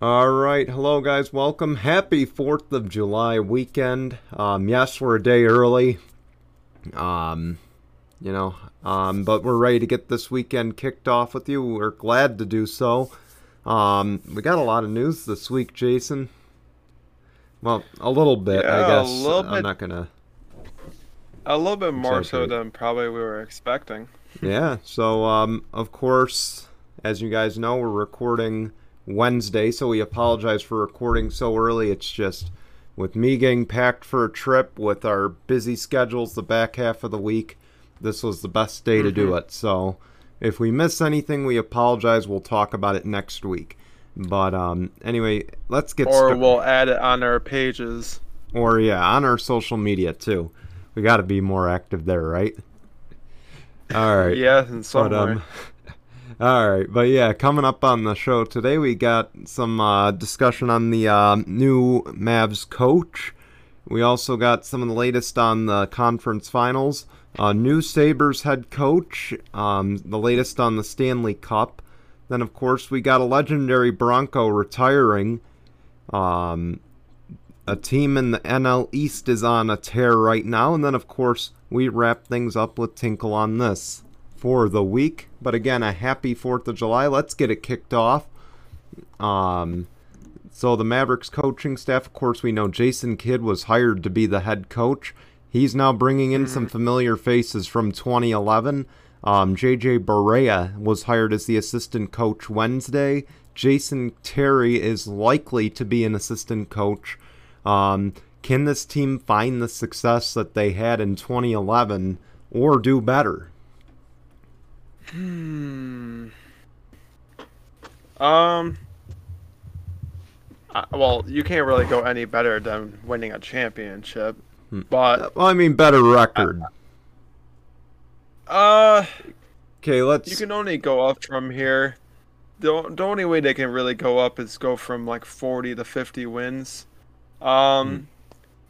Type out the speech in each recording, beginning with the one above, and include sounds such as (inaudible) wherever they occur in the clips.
All right, hello guys, welcome. Happy 4th of July weekend. Um, yes, we're a day early. Um, you know, um, but we're ready to get this weekend kicked off with you. We're glad to do so. Um, we got a lot of news this week, Jason. Well, a little bit, Yeah, I a guess. little I'm bit. not gonna. A little bit more so than probably we were expecting. Yeah, so um, of course, as you guys know, we're recording Wednesday, so we apologize for recording so early. It's just with me getting packed for a trip, with our busy schedules the back half of the week, this was the best day to do Mhm. it. So if we miss anything, we apologize. We'll talk about it next week. But um, anyway, let's get Or started. we'll add it on our pages. Or yeah, on our social media too. We got to be more active there, right? All right. Yeah, and some But, um, all right, but yeah, coming up on the show today, we got some uh, discussion on the um, new Mavs coach. We also got some of the latest on the conference finals. Uh, new Sabres head coach. Um, the latest on the Stanley Cup. Then, of course, we got a legendary Bronco retiring. Um, a team in the NL East is on a tear right now. And then, of course, we wrap things up with Tinkle on this for the week. But again, a happy 4th of July. Let's get it kicked off. Um, so, the Mavericks coaching staff, of course, we know Jason Kidd was hired to be the head coach. He's now bringing in some familiar faces from 2011. Um, JJ Barea was hired as the assistant coach Wednesday. Jason Terry is likely to be an assistant coach. Um, can this team find the success that they had in 2011 or do better? Hmm. Um. uh, well, you can't really go any better than winning a championship. Hmm. But Well, I mean, better record. uh, Okay, let's. you can only go up from here. The, the only way they can really go up is go from like 40 to 50 wins. Um,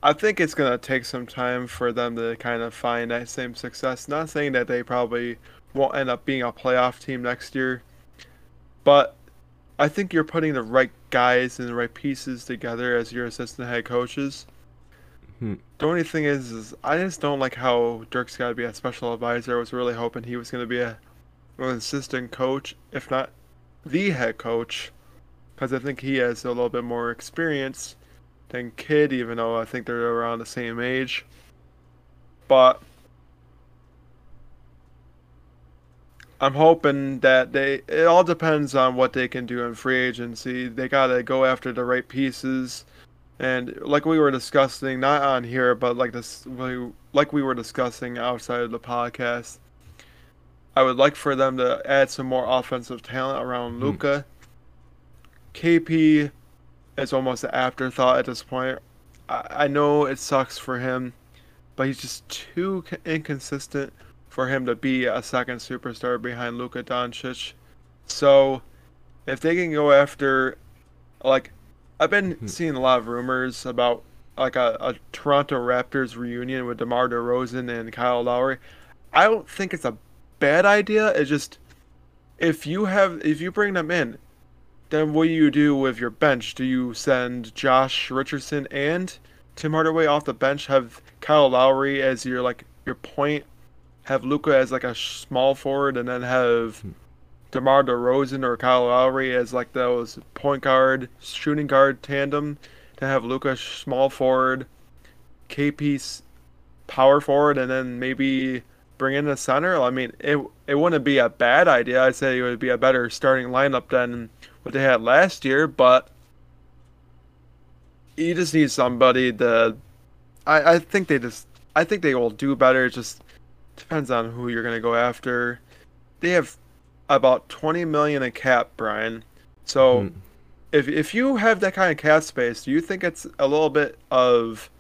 I think it's gonna take some time for them to kind of find that same success. Not saying that they probably won't end up being a playoff team next year, but I think you're putting the right guys and the right pieces together as your assistant head coaches. Hmm. The only thing is, is I just don't like how Dirk's got to be a special advisor. I was really hoping he was going to be a an assistant coach, if not the head coach, because I think he has a little bit more experience than Kidd, even though I think they're around the same age. But I'm hoping that they. It all depends on what they can do in free agency. They gotta go after the right pieces, and like we were discussing, not on here, but like this, we- like we were discussing outside of the podcast. I would like for them to add some more offensive talent around Hmm. Luka. KP is almost an afterthought at this point. I, I know it sucks for him, but he's just too inconsistent for him to be a second superstar behind Luka Doncic. So, if they can go after, like, I've been Mhm. seeing a lot of rumors about like a, a Toronto Raptors reunion with DeMar DeRozan and Kyle Lowry. I don't think it's a bad idea. It's just if you have if you bring them in, then what do you do with your bench? Do you send Josh Richardson and Tim Hardaway off the bench? Have Kyle Lowry as your like your point? Have Luka as like a small forward, and then have hmm. DeMar DeRozan or Kyle Lowry as like those point guard, shooting guard tandem? To have Luka small forward, KP power forward, and then maybe bring in a center. I mean, it it wouldn't be a bad idea. I'd say it would be a better starting lineup than what they had last year, but you just need somebody to. I I think they just I think they will do better. It just depends on who you're gonna go after. They have about 20 million in cap, Brian. So Hmm. if if you have that kind of cap space, do you think it's a little bit of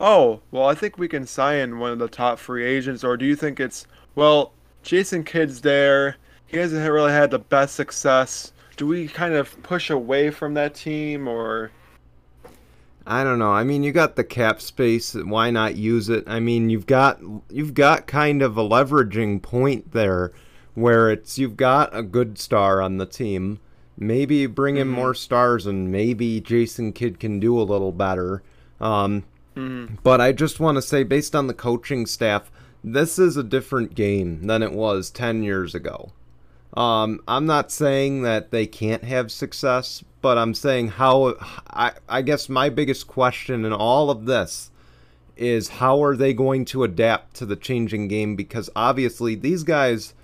oh, well, I think we can sign one of the top free agents, or do you think it's well, Jason Kidd's there, he hasn't really had the best success. Do we kind of push away from that team, or I don't know. I mean, you got the cap space. Why not use it? I mean, you've got you've got kind of a leveraging point there, where it's you've got a good star on the team, maybe bring in more stars and maybe Jason Kidd can do a little better. Um, But I just want to say, based on the coaching staff, this is a different game than it was 10 years ago. Um, I'm not saying that they can't have success, but I'm saying how. I, I guess my biggest question in all of this is how are they going to adapt to the changing game? Because obviously, these guys,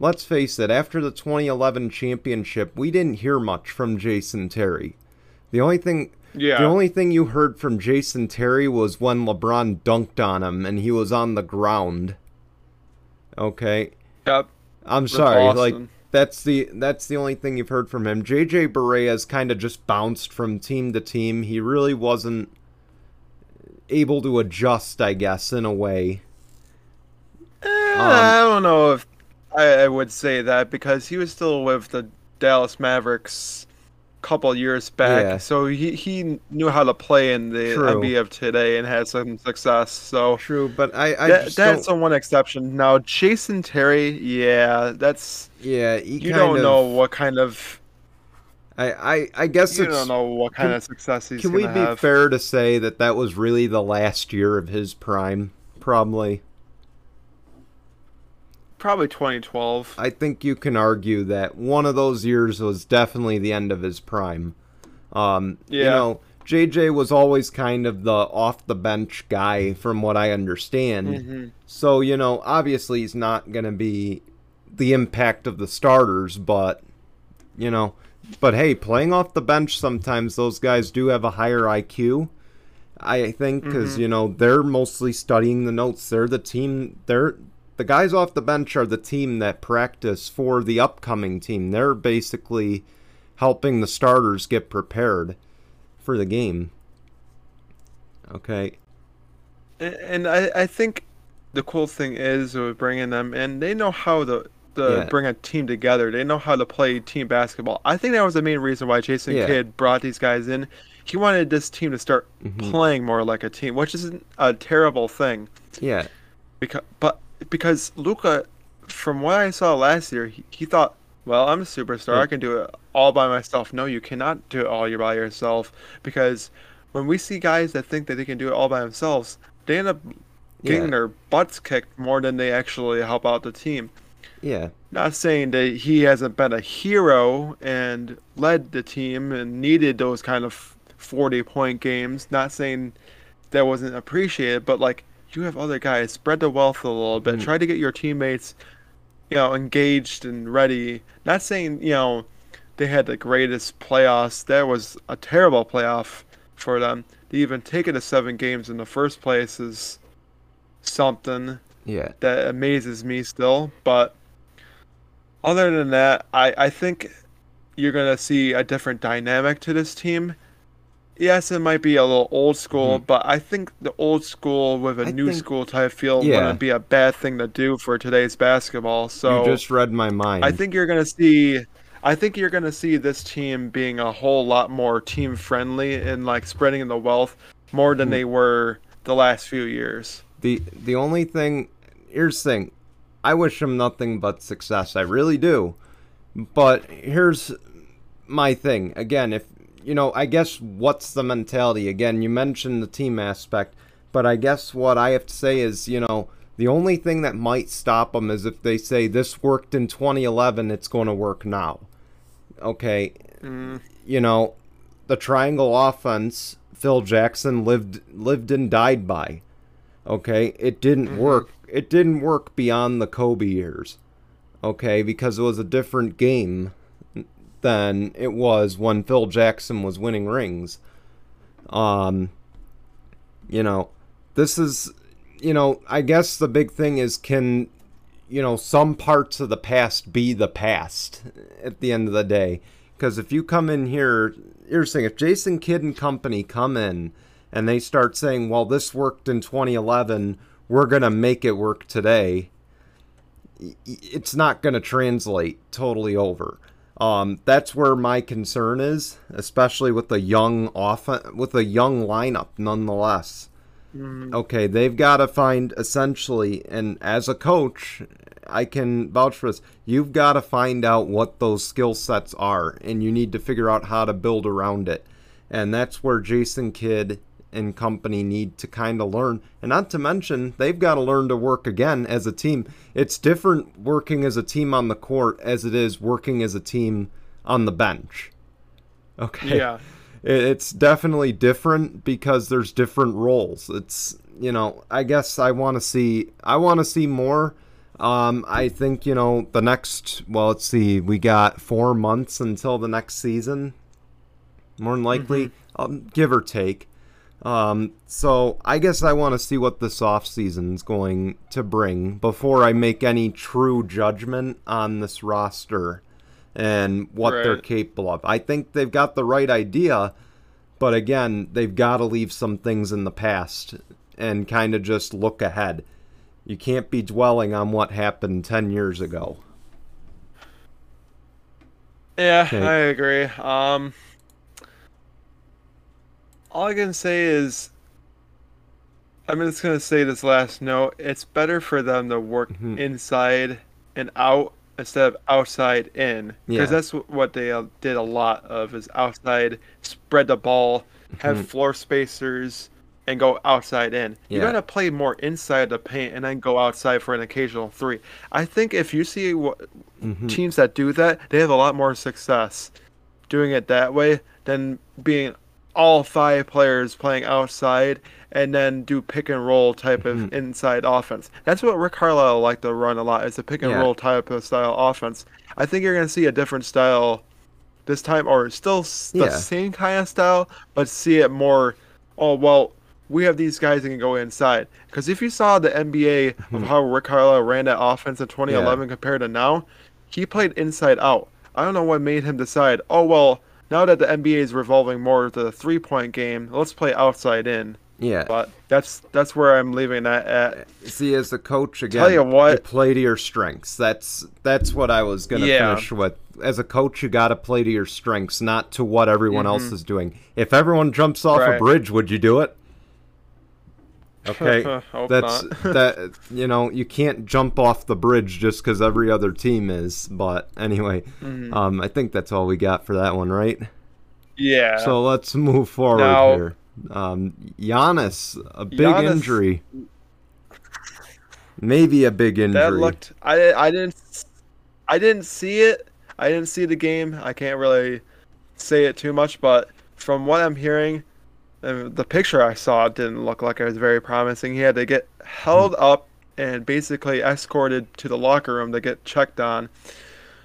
let's face it, after the 2011 championship, we didn't hear much from Jason Terry. The only thing. Yeah. The only thing you heard from Jason Terry was when LeBron dunked on him and he was on the ground. Okay. Yep. I'm sorry, like. That's the that's the only thing you've heard from him. JJ has kind of just bounced from team to team. He really wasn't able to adjust, I guess, in a way. Eh, I don't know if I, I would say that because he was still with the Dallas Mavericks couple years back, Yeah. so he, he knew how to play in the True. NBA of today and had some success. So True, but I I that, just that's the one exception. Now Jason Terry, yeah, that's yeah, he you don't of, know what kind of I I I guess you it's don't know what kind can- of success he's Can we be have. fair to say that that was really the last year of his prime? Probably. Probably 2012. I think you can argue that one of those years was definitely the end of his prime. Um, You know, JJ was always kind of the off the bench guy, from what I understand. Mhm. So, you know, obviously he's not going to be the impact of the starters, but, you know, but hey, playing off the bench sometimes those guys do have a higher IQ. I think because Mhm. you know they're mostly studying the notes. They're the team. They're the guys off the bench are the team that practice for the upcoming team. They're basically helping the starters get prepared for the game. Okay. And I, I think the cool thing is with bringing them in, they know how to, to Yeah. bring a team together. They know how to play team basketball. I think that was the main reason why Jason Yeah. Kidd brought these guys in. He wanted this team to start Mhm. playing more like a team, which isn't a terrible thing. Yeah. Because, but because Luka, from what I saw last year, he, he thought, well, I'm a superstar. Yeah. I can do it all by myself. No, you cannot do it all by yourself. Because when we see guys that think that they can do it all by themselves, they end up getting Yeah. their butts kicked more than they actually help out the team. Yeah. Not saying that he hasn't been a hero and led the team and needed those kind of 40 point games. Not saying that wasn't appreciated, but like you have other guys, spread the wealth a little bit. Mhm. Try to get your teammates, you know, engaged and ready. Not saying, you know, they had the greatest playoffs. That was a terrible playoff for them. To even take it to seven games in the first place is something Yeah. that amazes me still. But other than that, I, I think you're going to see a different dynamic to this team. Yes, it might be a little old school, Mhm. but I think the old school with a I new think- school type feel Yeah. wouldn't be a bad thing to do for today's basketball. So you just read my mind. I think you're going to see. I think you're going to see this team being a whole lot more team friendly and like spreading the wealth more than Mhm. they were the last few years. The the only thing here's the thing. I wish him nothing but success. I really do. But here's my thing. Again, if you know, I guess what's the mentality? Again, you mentioned the team aspect, but I guess what I have to say is, you know, the only thing that might stop them is if they say this worked in 2011, it's going to work now. Okay, Mm, you know, the triangle offense Phil Jackson lived lived and died by. Okay, it didn't Mhm. work. It didn't work beyond the Kobe years. Okay, because it was a different game than it was when Phil Jackson was winning rings. Um you know, this is you know, I guess the big thing is can you know, some parts of the past be the past at the end of the day. Because if you come in here, you're saying if Jason Kidd and company come in and they start saying, "Well, this worked in 2011, we're gonna make it work today," it's not gonna translate totally over. Um, that's where my concern is, especially with the young off with a young lineup, nonetheless mm, okay, they've got to find essentially, and as a coach, I can vouch for this. You've got to find out what those skill sets are, and you need to figure out how to build around it. And that's where Jason Kidd and company need to kind of learn. And not to mention, they've got to learn to work again as a team. It's different working as a team on the court as it is working as a team on the bench. Okay. Yeah. (laughs) It's definitely different because there's different roles. It's, you know, I guess I want to see I want to see more um, I think you know the next. Well, let's see. We got four months until the next season. More than likely, mm-hmm. um, give or take. Um, so I guess I want to see what this off season is going to bring before I make any true judgment on this roster and what right. they're capable of. I think they've got the right idea, but again, they've got to leave some things in the past and kind of just look ahead. You can't be dwelling on what happened 10 years ago. Yeah, okay. I agree. Um, all I can say is I'm just going to say this last note. It's better for them to work mm-hmm. inside and out instead of outside in because yeah. that's what they uh, did a lot of is outside spread the ball have mm-hmm. floor spacers and go outside in. Yeah. You gotta play more inside the paint and then go outside for an occasional three. I think if you see what mm-hmm. teams that do that, they have a lot more success doing it that way than being all five players playing outside and then do pick and roll type mm-hmm. of inside offense. That's what Rick Carlisle liked to run a lot. Is a pick and yeah. roll type of style offense. I think you're gonna see a different style this time, or still the yeah. same kind of style, but see it more. Oh well, we have these guys that can go inside. Because if you saw the NBA of hmm. how Rick Carlisle ran that offense in 2011 yeah. compared to now, he played inside out. I don't know what made him decide, oh, well, now that the NBA is revolving more to the three point game, let's play outside in. Yeah. But that's that's where I'm leaving that at. See, as a coach, again, Tell you, what, you play to your strengths. That's that's what I was gonna yeah. finish with. As a coach, you got to play to your strengths, not to what everyone mm-hmm. else is doing. If everyone jumps off right. a bridge, would you do it? Okay, (laughs) that's that. You know, you can't jump off the bridge just because every other team is. But anyway, mm-hmm. um, I think that's all we got for that one, right? Yeah. So let's move forward now, here. Um, Giannis, a big Giannis, injury. Maybe a big injury. That looked. I I didn't. I didn't see it. I didn't see the game. I can't really say it too much, but from what I'm hearing, the picture I saw didn't look like it was very promising. He had to get held mm. up and basically escorted to the locker room to get checked on.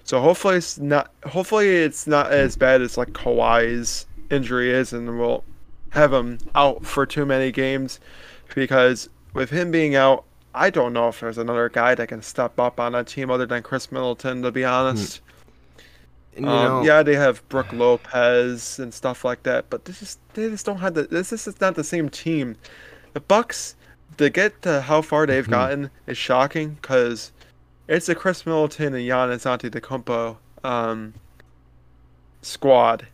So hopefully it's not. Hopefully it's not as bad as like Kawhi's injury is, and we'll have him out for too many games. Because with him being out, I don't know if there's another guy that can step up on a team other than Khris Middleton. To be honest. Mm. Um, know, yeah, they have Brook Lopez and stuff like that, but this is they just don't have the. This, this is not the same team. The Bucks, to get to how far they've mm-hmm. gotten, is shocking because it's a Khris Middleton and Giannis Antetokounmpo um, squad,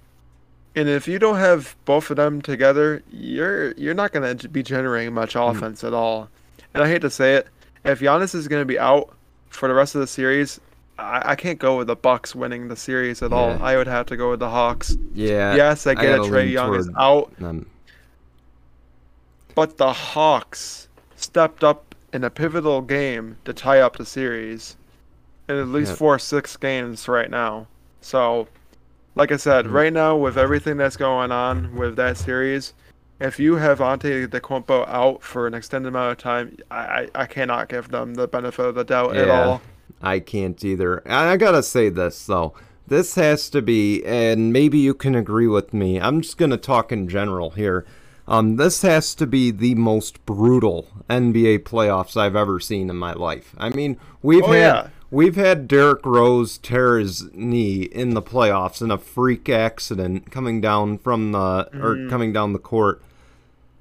and if you don't have both of them together, you're you're not going to be generating much mm. offense mm-hmm. at all. And I hate to say it, if Giannis is going to be out for the rest of the series, I, I can't go with the Bucks winning the series at yeah. all. I would have to go with the Hawks. Yeah. Yes, I get I it. Trae Young is out. But the Hawks stepped up in a pivotal game to tie up the series in at least yeah. four six games right now. So, like I said, mm-hmm. right now with everything that's going on with that series, if you have Ante Antetokounmpo out for an extended amount of time, I, I, I cannot give them the benefit of the doubt yeah. at all. I can't either. I gotta say this though. This has to be, and maybe you can agree with me. I'm just gonna talk in general here. Um, this has to be the most brutal NBA playoffs I've ever seen in my life. I mean, we've oh, had yeah. we've had Derrick Rose tear his knee in the playoffs in a freak accident coming down from the mm. or coming down the court.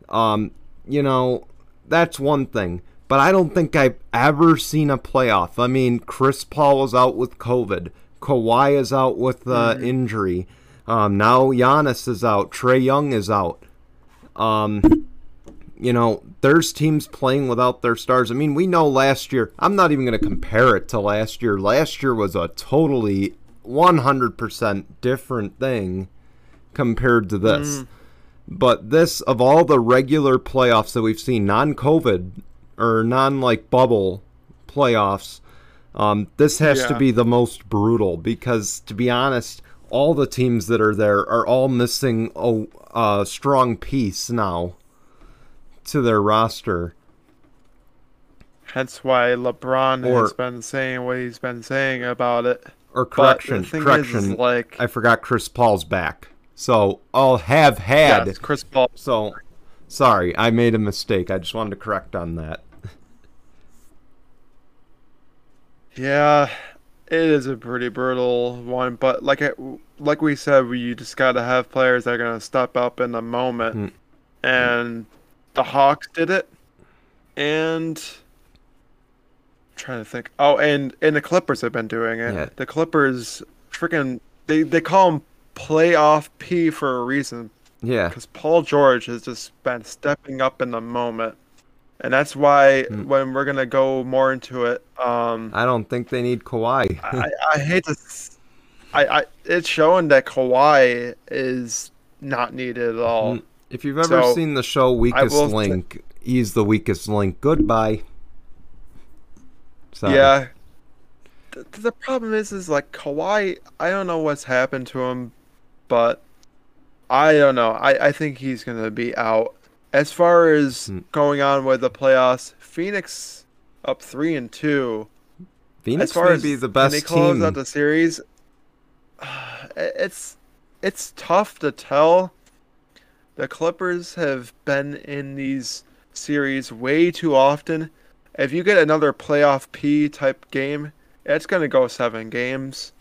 Um, you know, that's one thing but I don't think I've ever seen a playoff. I mean, Chris Paul was out with COVID. Kawhi is out with uh, mm-hmm. injury. Um, now Giannis is out. Trae Young is out. Um, you know, there's teams playing without their stars. I mean, we know last year, I'm not even going to compare it to last year. Last year was a totally 100% different thing compared to this. Mm. But this, of all the regular playoffs that we've seen, non COVID or non like bubble playoffs, um, this has yeah. to be the most brutal because, to be honest, all the teams that are there are all missing a, a strong piece now to their roster. Hence why LeBron or, has been saying what he's been saying about it. Or correction, correction. Is, is like I forgot Chris Paul's back. So I'll have had yes, Chris Paul. So sorry, I made a mistake. I just wanted to correct on that. Yeah, it is a pretty brutal one, but like I, like we said, we just got to have players that are gonna step up in the moment, mm. and the Hawks did it, and I'm trying to think. Oh, and and the Clippers have been doing it. Yeah. The Clippers, freaking, they they call them playoff P for a reason. Yeah, because Paul George has just been stepping up in the moment and that's why mm. when we're gonna go more into it, um, I don't think they need Kawhi. I, I, hate to, I, I, it's showing that Kawhi is not needed at all. Hmm. If you've ever so, seen the show Weakest Link, he's the weakest link. Goodbye. Sorry. Yeah. The, the problem is, is like Kawhi. I don't know what's happened to him, but I don't know. I, I think he's gonna be out as far as hmm. going on with the playoffs, Phoenix up three and two. Phoenix as far may as be the best they close team. out the series. (sighs) It's it's tough to tell. The Clippers have been in these series way too often. If you get another playoff P type game, it's gonna go seven games.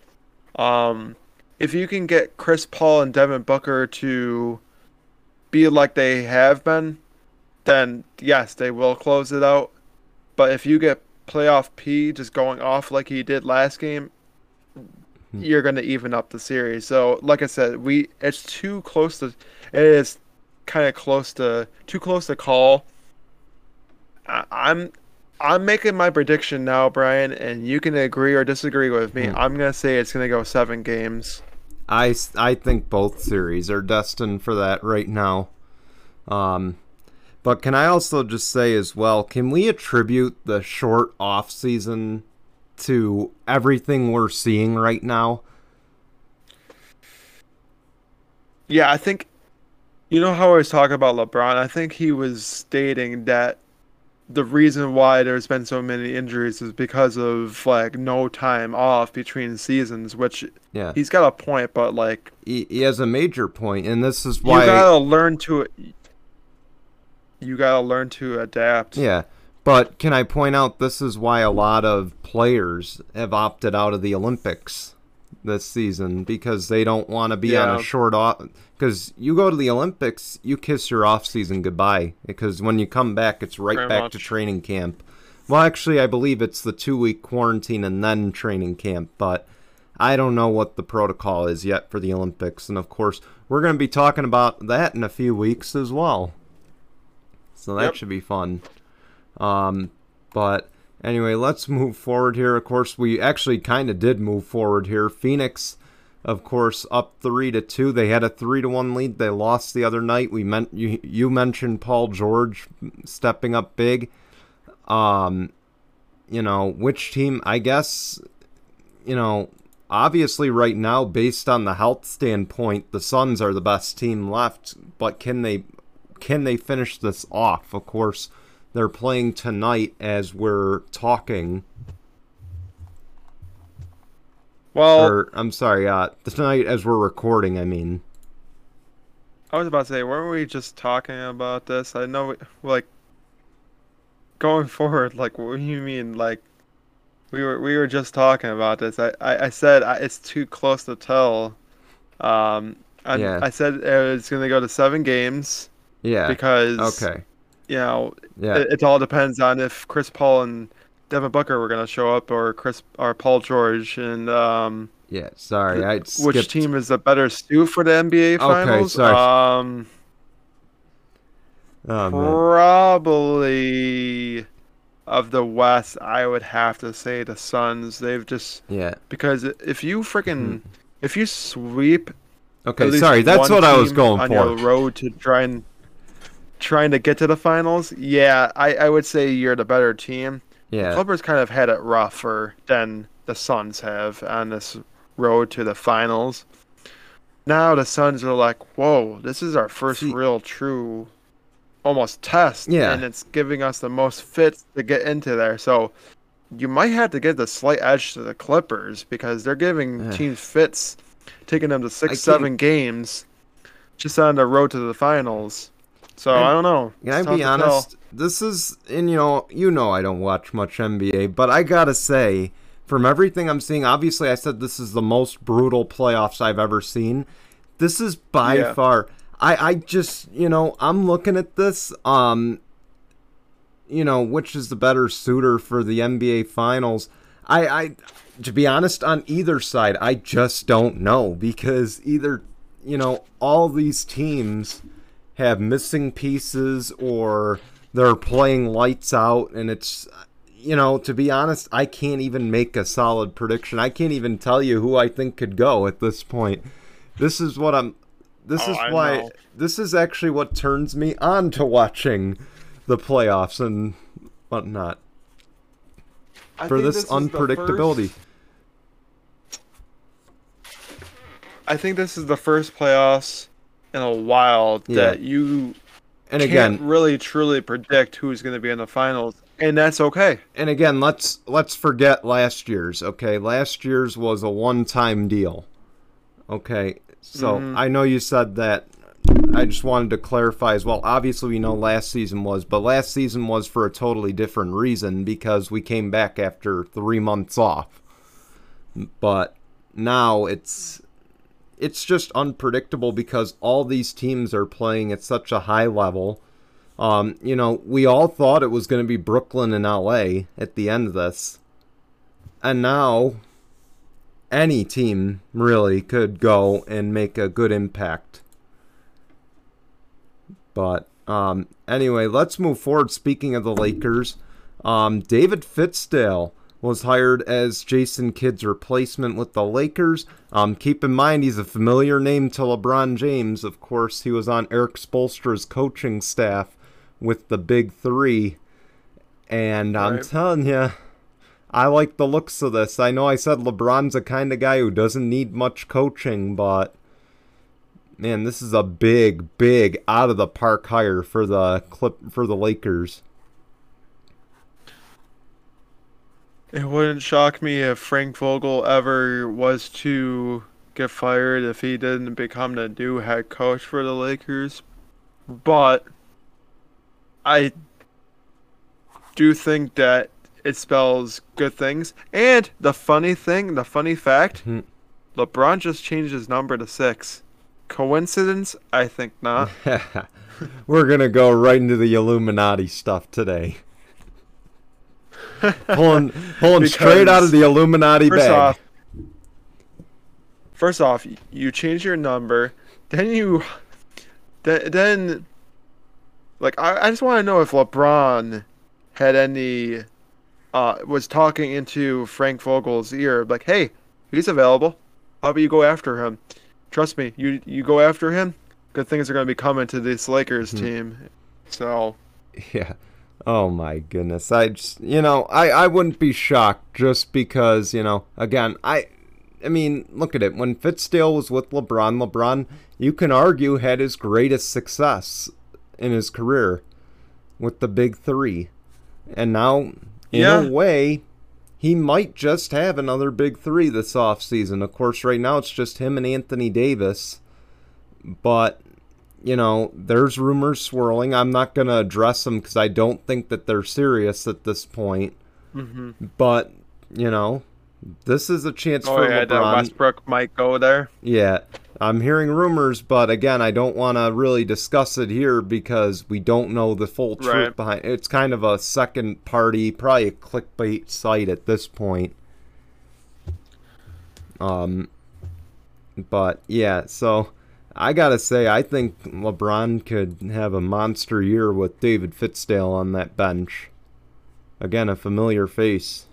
Um, if you can get Chris Paul and Devin Booker to be like they have been, then yes, they will close it out. But if you get playoff P just going off like he did last game, hmm. you're going to even up the series. So, like I said, we it's too close to it is kind of close to too close to call. I, I'm I'm making my prediction now, Brian, and you can agree or disagree with me. Mm. I'm gonna say it's gonna go seven games. I, I think both series are destined for that right now. Um, but can I also just say as well, can we attribute the short off season to everything we're seeing right now? Yeah, I think you know how I was talking about LeBron. I think he was stating that the reason why there's been so many injuries is because of like no time off between seasons, which yeah, he's got a point, but like he, he has a major point, and this is why you gotta learn to you gotta learn to adapt. Yeah, but can I point out this is why a lot of players have opted out of the Olympics this season because they don't want to be yeah. on a short off because you go to the Olympics, you kiss your off season goodbye because when you come back, it's right Very back much. to training camp. Well, actually, I believe it's the two week quarantine and then training camp, but I don't know what the protocol is yet for the Olympics. And of course, we're going to be talking about that in a few weeks as well. So that yep. should be fun. Um, but anyway, let's move forward here. Of course, we actually kind of did move forward here. Phoenix of course, up three to two. They had a three to one lead. They lost the other night. We meant you. You mentioned Paul George stepping up big. Um, you know which team? I guess you know. Obviously, right now, based on the health standpoint, the Suns are the best team left. But can they can they finish this off? Of course, they're playing tonight as we're talking. Well, or, I'm sorry, uh, tonight as we're recording, I mean. I was about to say, weren't we just talking about this? I know, like, going (laughs) forward, like, what do you mean, like, we were we were just talking about this. I I, I said I, it's too close to tell. Um, I, yeah. I said it's gonna go to seven games. Yeah. Because okay. You know, yeah. It, it all depends on if Chris Paul and Devin Booker were gonna show up, or Chris or Paul George, and um. Yeah, sorry, I which team is a better suit for the NBA Finals? Okay, sorry. Um, Oh. Probably of the West, I would have to say the Suns. They've just Yeah. because if you freaking if you sweep. Okay, sorry. That's what I was going on for. your road to try and trying to get to the finals. Yeah, I, I would say you're the better team. Yeah. Clippers kind of had it rougher than the Suns have on this road to the finals. Now the Suns are like, whoa, this is our first See- real true almost test. Yeah. And it's giving us the most fits to get into there. So you might have to give the slight edge to the Clippers because they're giving teams fits, taking them to six, seven games just on the road to the finals. So And- I don't know. Can I be to tell. This is, and you know, you know, I don't watch much NBA, but I gotta say, from everything I'm seeing, obviously, I said this is the most brutal playoffs I've ever seen. This is by Yeah. far. I, I just, you know, I'm looking at this. Um, you know, which is the better suitor for the NBA Finals? I, I, to be honest, on either side, I just don't know because either, you know, all these teams have missing pieces or they're playing lights out and it's you know to be honest i can't even make a solid prediction i can't even tell you who i think could go at this point this is what i'm this Oh, is I why know. this is actually what turns me on to watching the playoffs and whatnot I for think this, unpredictability first- I think this is the first playoffs in a while Yeah. that you and can't again really truly predict who's going to be in the finals, and that's okay. and again let's let's forget last year's okay last year's was a one-time deal okay so Mhm. i know you said that i just wanted to clarify as well obviously we know last season was but last season was for a totally different reason because we came back after three months off but now it's it's just unpredictable because all these teams are playing at such a high level um, you know, we all thought it was going to be Brooklyn and LA at the end of this. And now any team really could go and make a good impact. But um, anyway, let's move forward. Speaking of the Lakers, um, David Fizdale was hired as Jason Kidd's replacement with the Lakers. Um, keep in mind, he's a familiar name to LeBron James. Of course, he was on Erik Spoelstra's coaching staff with the Big Three. And I'm Right. telling you, I like the looks of this. I know I said LeBron's the kind of guy who doesn't need much coaching, but man, this is a big, big out of the park hire for the clip for the Lakers. It wouldn't shock me if Frank Vogel ever was to get fired if he didn't become the new head coach for the Lakers. But I do think that it spells good things. And the funny thing, the funny fact, Hmm. LeBron just changed his number to six. Coincidence? I think not. (laughs) We're gonna go right into the Illuminati stuff today. Pulling pulling straight out of the Illuminati First bag. off, first off, you change your number, then you, then, then like I, I just want to know if LeBron had any, uh, was talking into Frank Vogel's ear, like, hey, he's available. How about you go after him? Trust me, you you go after him, good things are going to be coming to this Lakers Hmm. team. So Yeah. Oh my goodness. I just you know, I I wouldn't be shocked just because, you know, again, I I mean, look at it. When Fizdale was with LeBron, LeBron, you can argue had his greatest success in his career with the big 3. And now in Yeah. a way he might just have another big 3 this offseason. Of course, right now it's just him and Anthony Davis. But you know, there's rumors swirling. I'm not going to address them because I don't think that they're serious at this point. mhm. But, you know, this is a chance oh for yeah, LeBron. Westbrook might go there. Yeah, I'm hearing rumors, but again, I don't want to really discuss it here because we don't know the full truth Right. behind It's kind of a second party, probably a clickbait site at this point. Um, but yeah, so I gotta say, I think LeBron could have a monster year with David Fizdale on that bench. Again, a familiar face.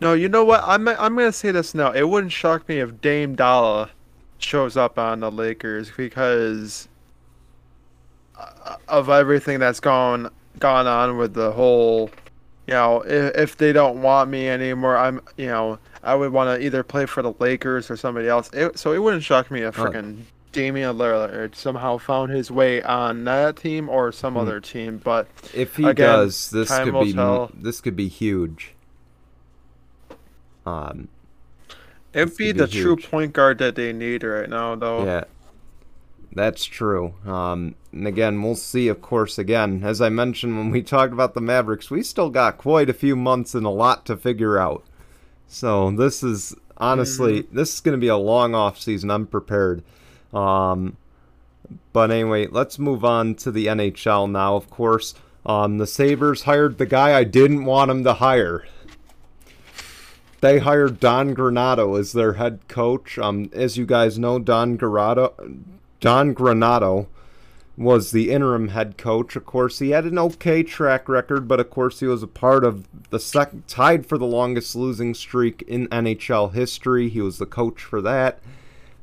No, you know what? I'm I'm gonna say this now. It wouldn't shock me if Dame Dollar shows up on the Lakers because of everything that's gone gone on with the whole. You know, if, if they don't want me anymore, I'm you know I would want to either play for the Lakers or somebody else. It, so it wouldn't shock me if freaking Damian Lillard somehow found his way on that team or some hmm. other team. But if he again, does, this could be tell. this could be huge. Um, it'd be the true point guard that they need right now, though. Yeah, that's true. Um, and again, we'll see. Of course, again, as I mentioned when we (laughs) talked about the Mavericks, we still got quite a few months and a lot to figure out. So this is honestly, mm-hmm. this is going to be a long off season. I'm prepared. Um, but anyway, let's move on to the NHL now. Of course, um, the Sabres hired the guy I didn't want them to hire. They hired Don Granato as their head coach. Um, as you guys know, Don Granato, Don Granato was the interim head coach. Of course, he had an okay track record, but of course, he was a part of the second tied for the longest losing streak in NHL history. He was the coach for that.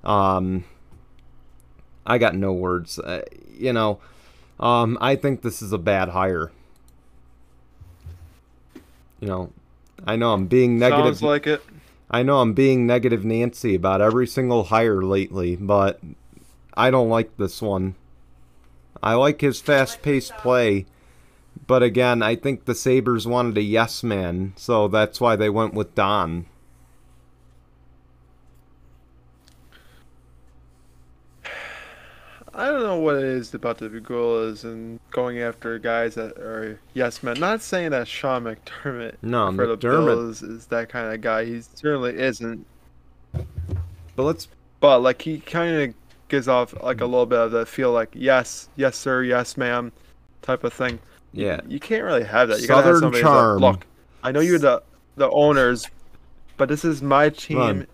Um, I got no words. Uh, you know, um, I think this is a bad hire. You know, I know I'm being negative. Sounds like it. I know I'm being negative Nancy about every single hire lately, but I don't like this one. I like his fast paced play. But again, I think the Sabres wanted a yes man, so that's why they went with Don. I don't know what it is about the Pegulas and going after guys that are yes men. Not saying that Sean McDermott no, for McDermott. the Bills is that kind of guy. He certainly isn't. But let's. But like he kind of gives off like a little bit of the feel like yes, yes sir, yes ma'am, type of thing. Yeah. You, you can't really have that. You Southern gotta have charm. Like, Look, I know you're the the owners, but this is my team, Run.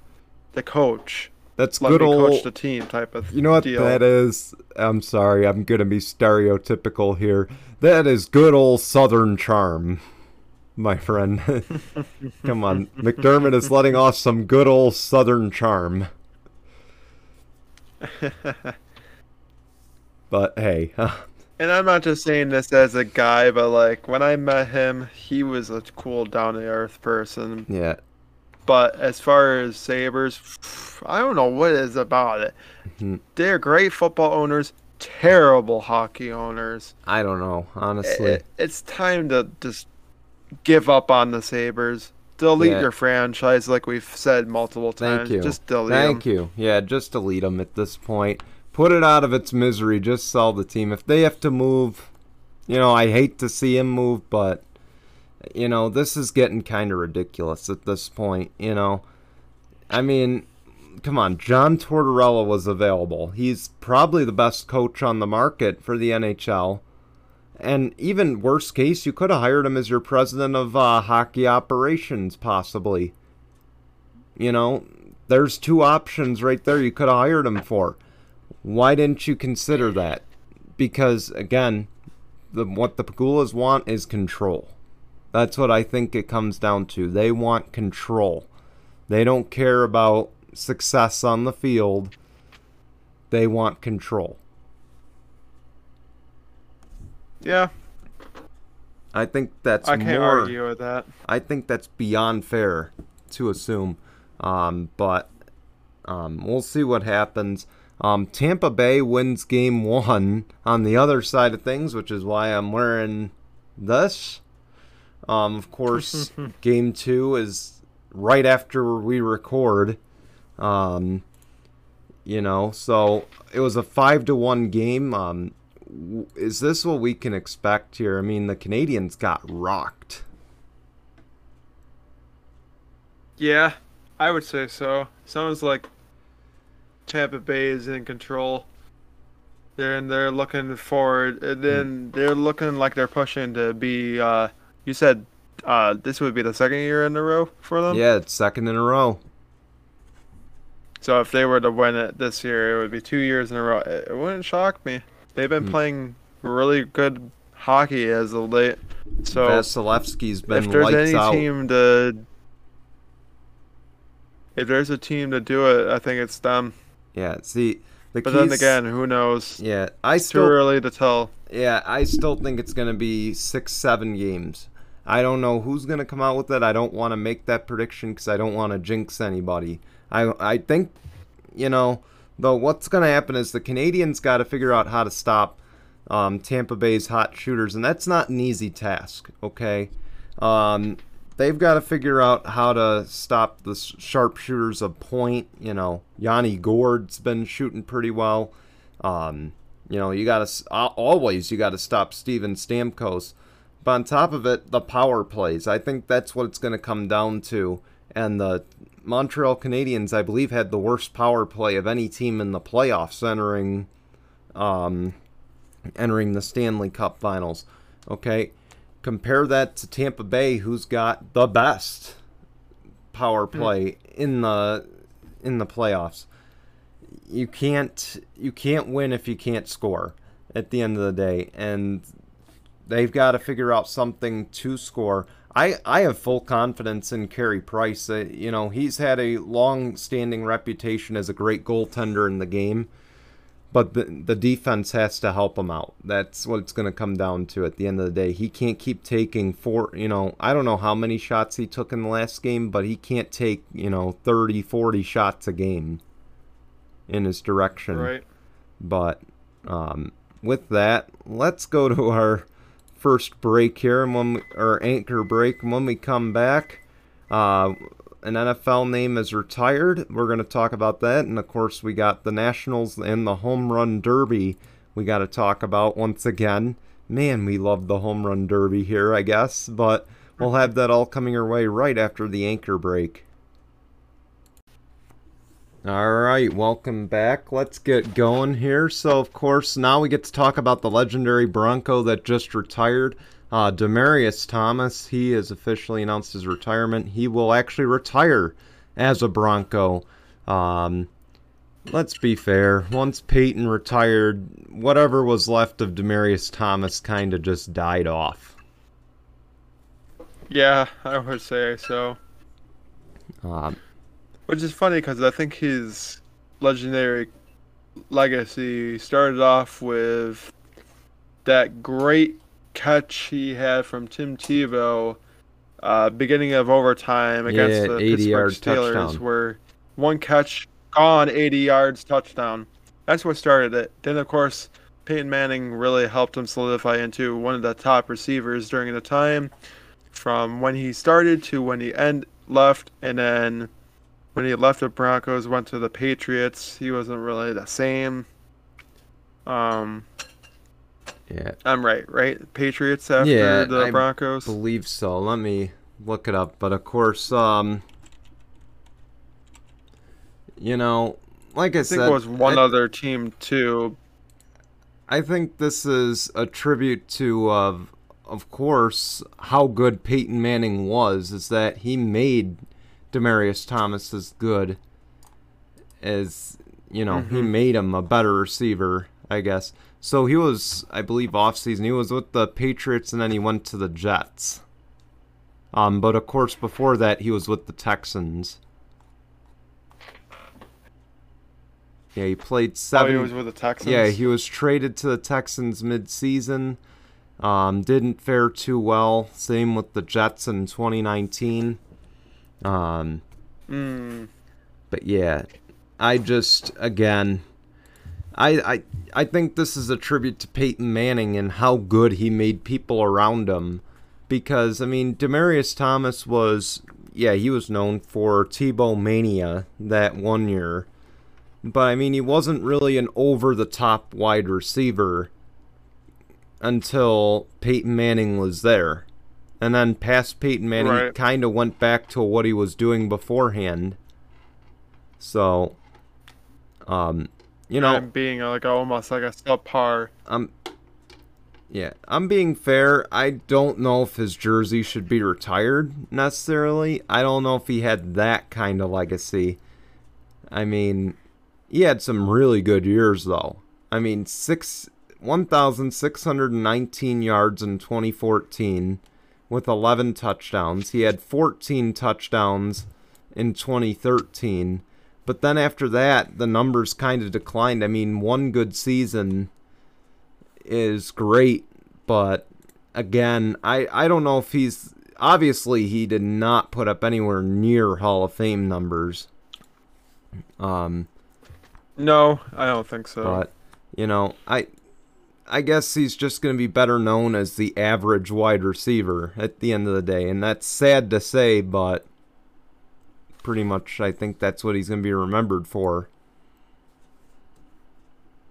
the coach. That's Let good old coach the team type of. You know what deal. that is? I'm sorry, I'm gonna be stereotypical here. That is good old Southern charm, my friend. (laughs) Come on, (laughs) McDermott is letting off some good old Southern charm. (laughs) but hey. and I'm not just saying this as a guy, but like when I met him, he was a cool, down to earth person. Yeah. But as far as Sabres, I don't know what is about it. Mm-hmm. They're great football owners, terrible hockey owners. I don't know, honestly. It, it's time to just give up on the Sabres delete yeah. your franchise, like we've said multiple times. Thank you. Just delete Thank them. you. Yeah, just delete them at this point. Put it out of its misery. Just sell the team. If they have to move, you know, I hate to see him move, but you know, this is getting kind of ridiculous at this point. You know, I mean, come on, John Tortorella was available. He's probably the best coach on the market for the NHL. And even worst case, you could have hired him as your president of uh, hockey operations, possibly. You know, there's two options right there you could have hired him for. Why didn't you consider that? Because again, the what the Pegulas want is control. That's what I think it comes down to. They want control. They don't care about success on the field. They want control. Yeah. I think that's I can't more, argue with that. I think that's beyond fair to assume. Um, but um, we'll see what happens. Um, Tampa Bay wins game one on the other side of things, which is why I'm wearing this. Um, of course, (laughs) game two is right after we record. Um, you know, so it was a five to one game. Is this what we can expect here? I mean, the Canadiens got rocked. Yeah, I would say so. Sounds like Tampa Bay is in control. They're and they're looking forward, and then they're looking like they're pushing to be. Uh, you said uh, this would be the second year in a row for them. Yeah, it's second in a row. So if they were to win it this year, it would be two years in a row. It wouldn't shock me. They've been Hmm. playing really good hockey as of late. So Vasilevskiy's been if there's lights any out. team to, if there's a team to do it, I think it's them. Yeah, see, the But then again, who knows? yeah, I It's too still early to tell. Yeah, I still think it's going to be six, seven games. I don't know who's going to come out with it. I don't want to make that prediction because I don't want to jinx anybody. I I think, you know, though what's going to happen is the Canadiens got to figure out how to stop um, Tampa Bay's hot shooters, and that's not an easy task. Okay, um, they've got to figure out how to stop the sharpshooters of point. You know, Yanni Gourde's been shooting pretty well. Um, you know, you got to always you got to stop Steven Stamkos. But on top of it, the power plays. I think that's what it's going to come down to. And the Montreal Canadiens, I believe, had the worst power play of any team in the playoffs entering, um, entering the Stanley Cup Finals. Okay, compare that to Tampa Bay, who's got the best power play in the in the playoffs. You can't you can't win if you can't score at the end of the day and they've got to figure out something to score i i have full confidence in Carey Price uh, you know he's had a long standing reputation as a great goaltender in the game but the, the defense has to help him out that's what it's going to come down to at the end of the day he can't keep taking four you know i don't know how many shots he took in the last game but he can't take you know 30 40 shots a game in his direction. Right. But um, with that, let's go to our first break here, and when we, our anchor break. And when we come back, uh, an NFL name is retired. We're going to talk about that, and of course, we got the Nationals and the Home Run Derby. We got to talk about once again. Man, we love the Home Run Derby here, I guess. But we'll have that all coming our way right after the anchor break. All right, welcome back. Let's get going here. So, of course, now we get to talk about the legendary Bronco that just retired. Uh, Demaryius Thomas, he has officially announced his retirement. He will actually retire as a Bronco. Um, let's be fair. Once Peyton retired, whatever was left of Demaryius Thomas kind of just died off. Yeah, I would say so. Um, Which is funny because I think his legendary legacy started off with that great catch he had from Tim Tebow, uh, beginning of overtime against Yeah, the 80 Pittsburgh Steelers, touchdown. where one catch gone, 80 yards, touchdown. That's what started it. Then, of course, Peyton Manning really helped him solidify into one of the top receivers during the time, from when he started to when he end left, and then when he left the Broncos, went to the Patriots. He wasn't really the same. Um, yeah, I'm right, right? Patriots after Yeah, the I Broncos. believe so. Let me look it up. But of course, um, you know, like I, I think said, it was one I, other team too. I think this is a tribute to, uh, of course, how good Peyton Manning was. Is that he made Demaryius Thomas as good as you know he Mhm. made him a better receiver, I guess. So he was, I believe, off season. He was with the Patriots, and then he went to the Jets. Um, but of course, before that, he was with the Texans. Yeah, he played Oh, seven. he was with the Texans. Yeah, he was traded to the Texans mid-season. Um, didn't fare too well. Same with the Jets in 2019. Um, Mm, but yeah, I just again, I I I think this is a tribute to Peyton Manning and how good he made people around him. Because I mean, Demaryius Thomas was yeah he was known for Tebow mania that one year, but I mean he wasn't really an over the top wide receiver until Peyton Manning was there. And then past Peyton Manning, he Right. kind of went back to what he was doing beforehand. So, um, you know, and being like almost like a subpar. I'm, yeah, I'm being fair. I don't know if his jersey should be retired necessarily. I don't know if he had that kind of legacy. I mean, he had some really good years though. I mean, six 1,619 yards in 2014 with 11 touchdowns. He had 14 touchdowns in 2013. But then after that, the numbers kind of declined. I mean, one good season is great, but again, I, I don't know if he's. Obviously, he did not put up anywhere near Hall of Fame numbers. Um, no, I don't think so. But you know, I I guess he's just going to be better known as the average wide receiver at the end of the day, and that's sad to say, but pretty much I think that's what he's going to be remembered for.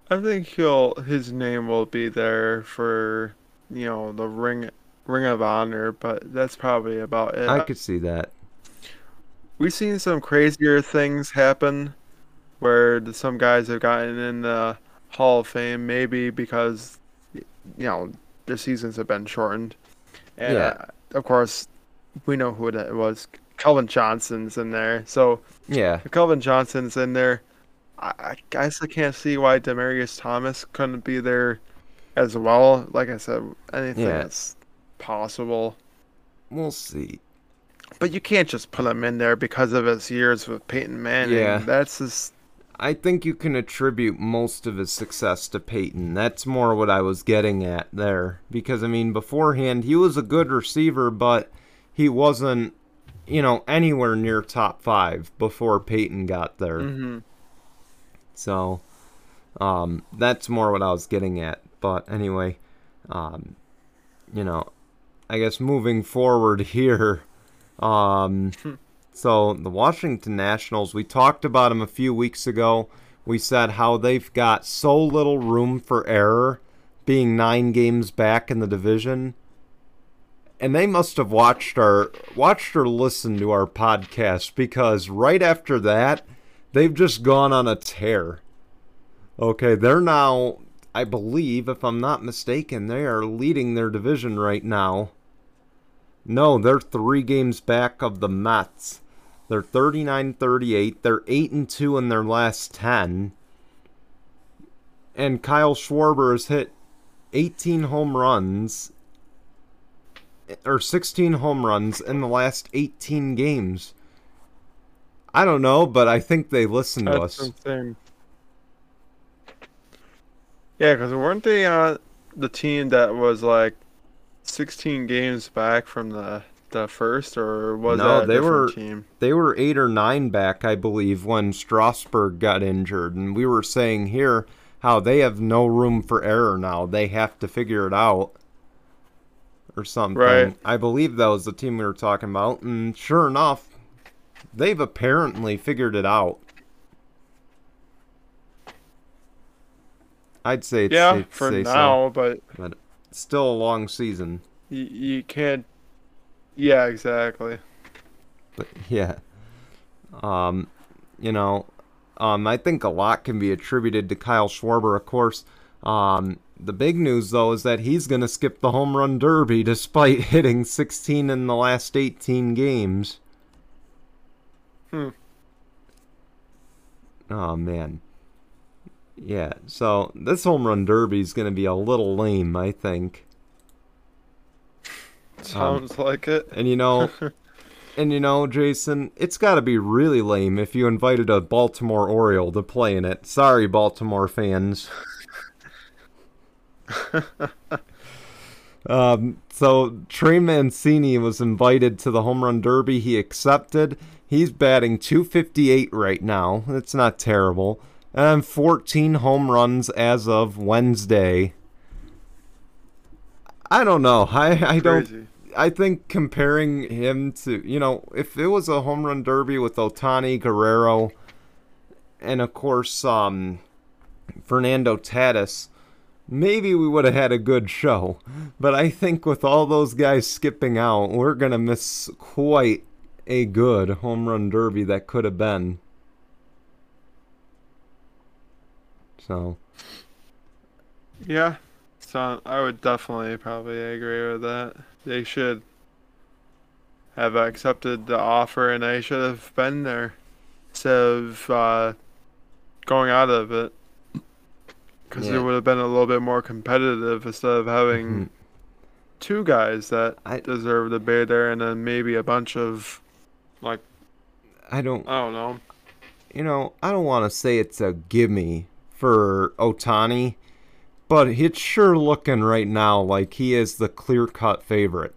I think he'll his name will be there for you know the ring ring of honor, but that's probably about it. I could see that. We've seen some crazier things happen where some guys have gotten in the Hall of Fame, maybe because you know the seasons have been shortened, and yeah. uh, of course we know who it was. Calvin Johnson's in there, so yeah, Calvin Johnson's in there. I, I guess I can't see why Demaryius Thomas couldn't be there as well. Like I said, anything yeah. that's possible. We'll see. But you can't just put him in there because of his years with Peyton Manning. Yeah. That's just I think you can attribute most of his success to Peyton. That's more what I was getting at there. Because, I mean, beforehand, he was a good receiver, but he wasn't, you know, anywhere near top five before Peyton got there. Mm-hmm. So, um, that's more what I was getting at. But anyway, um, you know, I guess moving forward (laughs) here, um, (laughs) So the Washington Nationals, we talked about them a few weeks ago. We said how they've got so little room for error, being nine games back in the division. And they must have watched our watched or listened to our podcast because right after that, they've just gone on a tear. Okay, they're now, I believe, if I'm not mistaken, they are leading their division right now. No, they're three games back of the Mets. They're 39-38. They're 8 and 2 in their last 10. And Kyle Schwarber has hit 18 home runs or 16 home runs in the last 18 games. I don't know, but I think they listen to us. Insane. Yeah, because weren't they uh, the team that was like 16 games back from the the first, or was no, that they were team? they were eight or nine back, I believe, when Strasburg got injured, and we were saying here how they have no room for error now. They have to figure it out or something. Right. I believe that was the team we were talking about, and sure enough, they've apparently figured it out. I'd say yeah for now, so, but but still a long season. You, you can't yeah, exactly. But yeah. Um, you know, um, I think a lot can be attributed to Kyle Schwarber, of course. Um, the big news, though, is that he's going to skip the home run derby (laughs) despite hitting 16 in the last 18 games. Hmm. Oh, man. Yeah, so this home run derby is going to be a little lame, I think. Sounds um, like it. And you know, (laughs) and you know, Jason, it's got to be really lame if you invited a Baltimore Oriole to play in it. Sorry, Baltimore fans. (laughs) um, so Trey Mancini was invited to the home run derby. He accepted. He's batting 258 right now. It's not terrible. And 14 home runs as of Wednesday. I don't know. I I don't. I think comparing him to you know if it was a home run derby with Ohtani Guerrero, and of course um, Fernando Tatis, maybe we would have had a good show. But I think with all those guys skipping out, we're gonna miss quite a good home run derby that could have been. So. Yeah, so I would definitely probably agree with that. They should have accepted the offer and they should have been there. instead of uh, going out of it. Because Yeah. it would have been a little bit more competitive instead of having Mhm. two guys that I- deserve to be there and then maybe a bunch of, like, I don't I don't know. you know, I don't want to say it's a gimme for Ohtani, but it's sure looking right now like he is the clear cut favorite.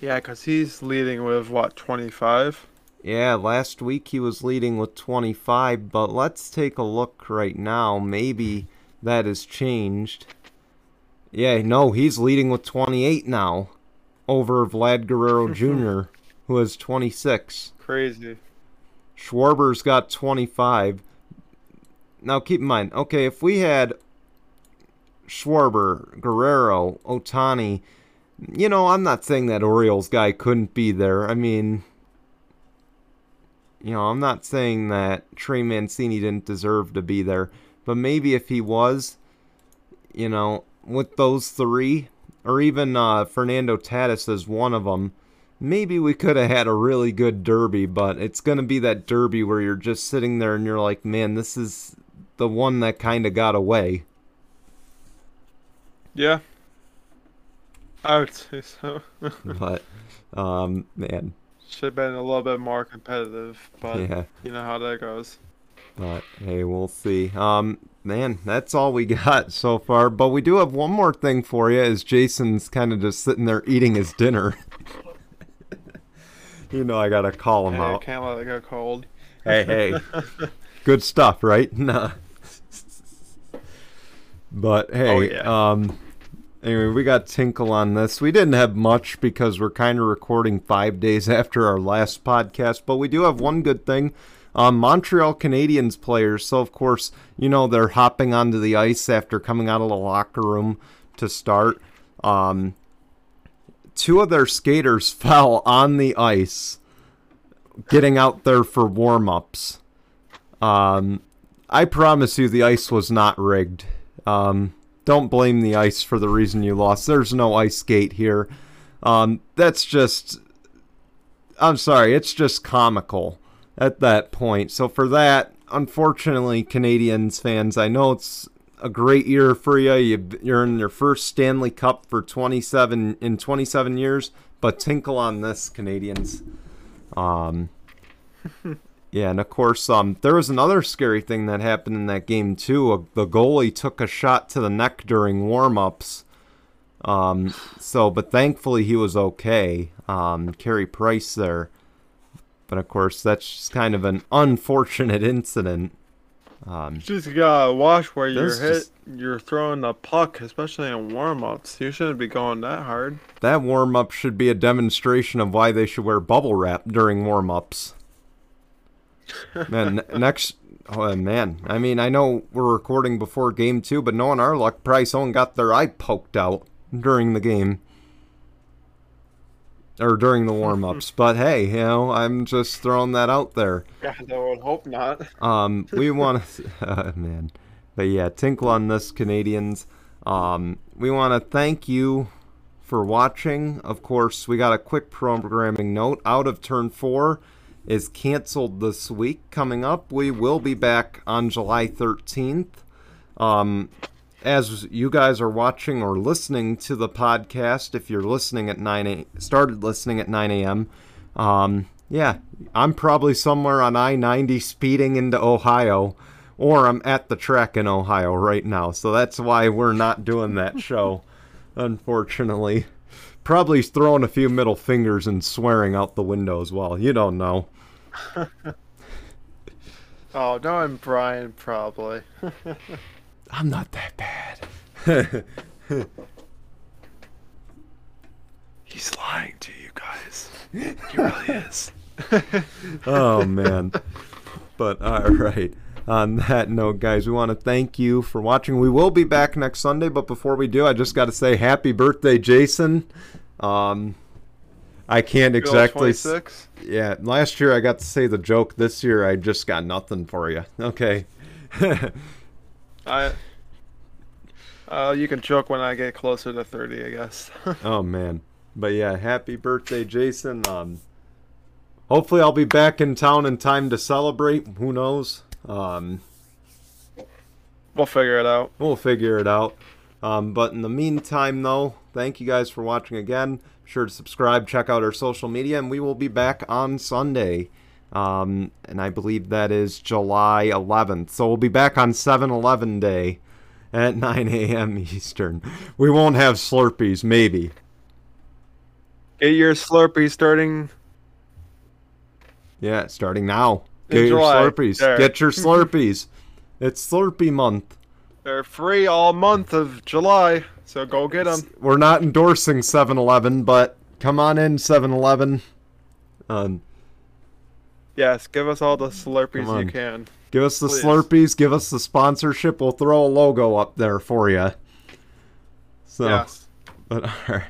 Yeah, because he's leading with, what, 25? Yeah, last week he was leading with 25, but let's take a look right now. Maybe that has changed. Yeah, no, he's leading with 28 now over Vlad Guerrero (laughs) Jr., who has 26. Crazy. Schwarber's got 25. Now keep in mind, okay, if we had Schwarber, Guerrero, Ohtani, you know, I'm not saying that Orioles guy couldn't be there. I mean, you know, I'm not saying that Trey Mancini didn't deserve to be there, but maybe if he was, you know, with those three, or even uh, Fernando Tatis as one of them, maybe we could have had a really good derby, but it's going to be that derby where you're just sitting there and you're like, man, this is the one that kind of got away. Yeah. I would say so. (laughs) But, um, man, Should have been a little bit more competitive, but yeah. you know how that goes. But hey, we'll see. Um, man, that's all we (laughs) got so far. But we do have one more thing for you. As Jason's kind of just sitting there eating his dinner. (laughs) you know, I gotta call him Hey, I out. can't let it go cold. Hey, (laughs) hey, good stuff, right? (laughs) Nah. But hey, Oh, yeah. um, anyway, we got Tinkle on this. We didn't have much because we're kind of recording five days (laughs) after our last podcast, but we do have one good thing. Um, Montreal Canadiens players, so of course, you know, they're hopping onto the ice after coming out of the locker room to start. Um, two of their skaters (laughs) fell on the ice getting out there for warm ups. Um, I promise you, the ice was not rigged. Um, don't blame the ice for the reason you lost. There's no ice skate here. Um, that's just. I'm sorry, it's just comical at that point. So for that, unfortunately, Canadiens fans, I know it's a great year for you. you you're in your first Stanley Cup for 27 in 27 years, but tinkle on this, Canadiens. Um, (laughs) yeah, and of course, um, there was another scary thing that happened in that game too. The goalie took a shot to the neck during warm-ups. Um, so, but thankfully he was okay. Um, Carey Price there. But of course, that's just kind of an unfortunate incident. Um, Just gotta watch where you're hit. just- You're throwing the puck, especially in warm-ups. You shouldn't be going that hard. that warm-up should be a demonstration of why they should wear bubble wrap during warm-ups. (laughs) Man, next, oh man, I mean, I know we're recording before game two, but knowing our luck, probably someone got their eye poked out during the game. Or during the (laughs) warm ups. but hey, you know, I'm just throwing that out there. God, I would hope not. Um, we want to, uh, man, but yeah, tinkle on this, Canadiens. Um, we want to thank you for watching. Of course, we got a quick programming note. Out of Turn Four is canceled this week. Coming up, we will be back on July 13th. Um, as you guys are watching or listening to the podcast, if you're listening at 9 a, started listening at 9 a.m., um, yeah, I'm probably somewhere on I 90 speeding into Ohio, or I'm at the track in Ohio right now. So that's why we're not doing that show, (laughs) unfortunately. Probably throwing a few middle fingers and swearing out the window as well. You don't know. (laughs) Oh, no, I'm Brian, probably. (laughs) I'm not that bad. (laughs) He's lying to you guys. He really is. (laughs) oh man. But all right. On that note, guys, we want to thank you for watching. We will be back next Sunday, but before we do, I just got to say happy birthday, Jason. Um, I can't exactly. s- 26? Yeah, last year I got to say the joke. This year I just got nothing for you. Okay. (laughs) I. Uh, you can choke when I get closer to 30, I guess. (laughs) oh man. but yeah, happy birthday, Jason. Um, hopefully I'll be back in town in time to celebrate. Who knows? Um, We'll figure it out. we'll figure it out. Um, but in the meantime, though, thank you guys for watching again. Be sure to subscribe, check out our social media, and we will be back on Sunday. Um, and I believe that is July 11th. So we'll be back on 7 Eleven Day at (laughs) 9 a.m. Eastern. We won't have Slurpees, maybe. Get your Slurpee starting. Yeah, starting now. Get your. Slurpees. There. Get your (laughs) Slurpees. it's Slurpee month. They're free all month of July, so go get them. We're not endorsing 7-Eleven, but come on in 7-Eleven. Um, Yes, give us all the Slurpees you can. give us the Please. Slurpees. Give us the sponsorship. We'll throw a logo up there for you. So, Yes. but (laughs) alright.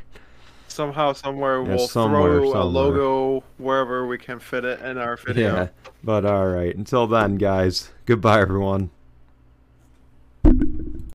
Somehow, somewhere, Yeah, we'll somewhere, throw a logo wherever we can fit it in our video. Yeah. But alright. Until then, guys. Goodbye, everyone.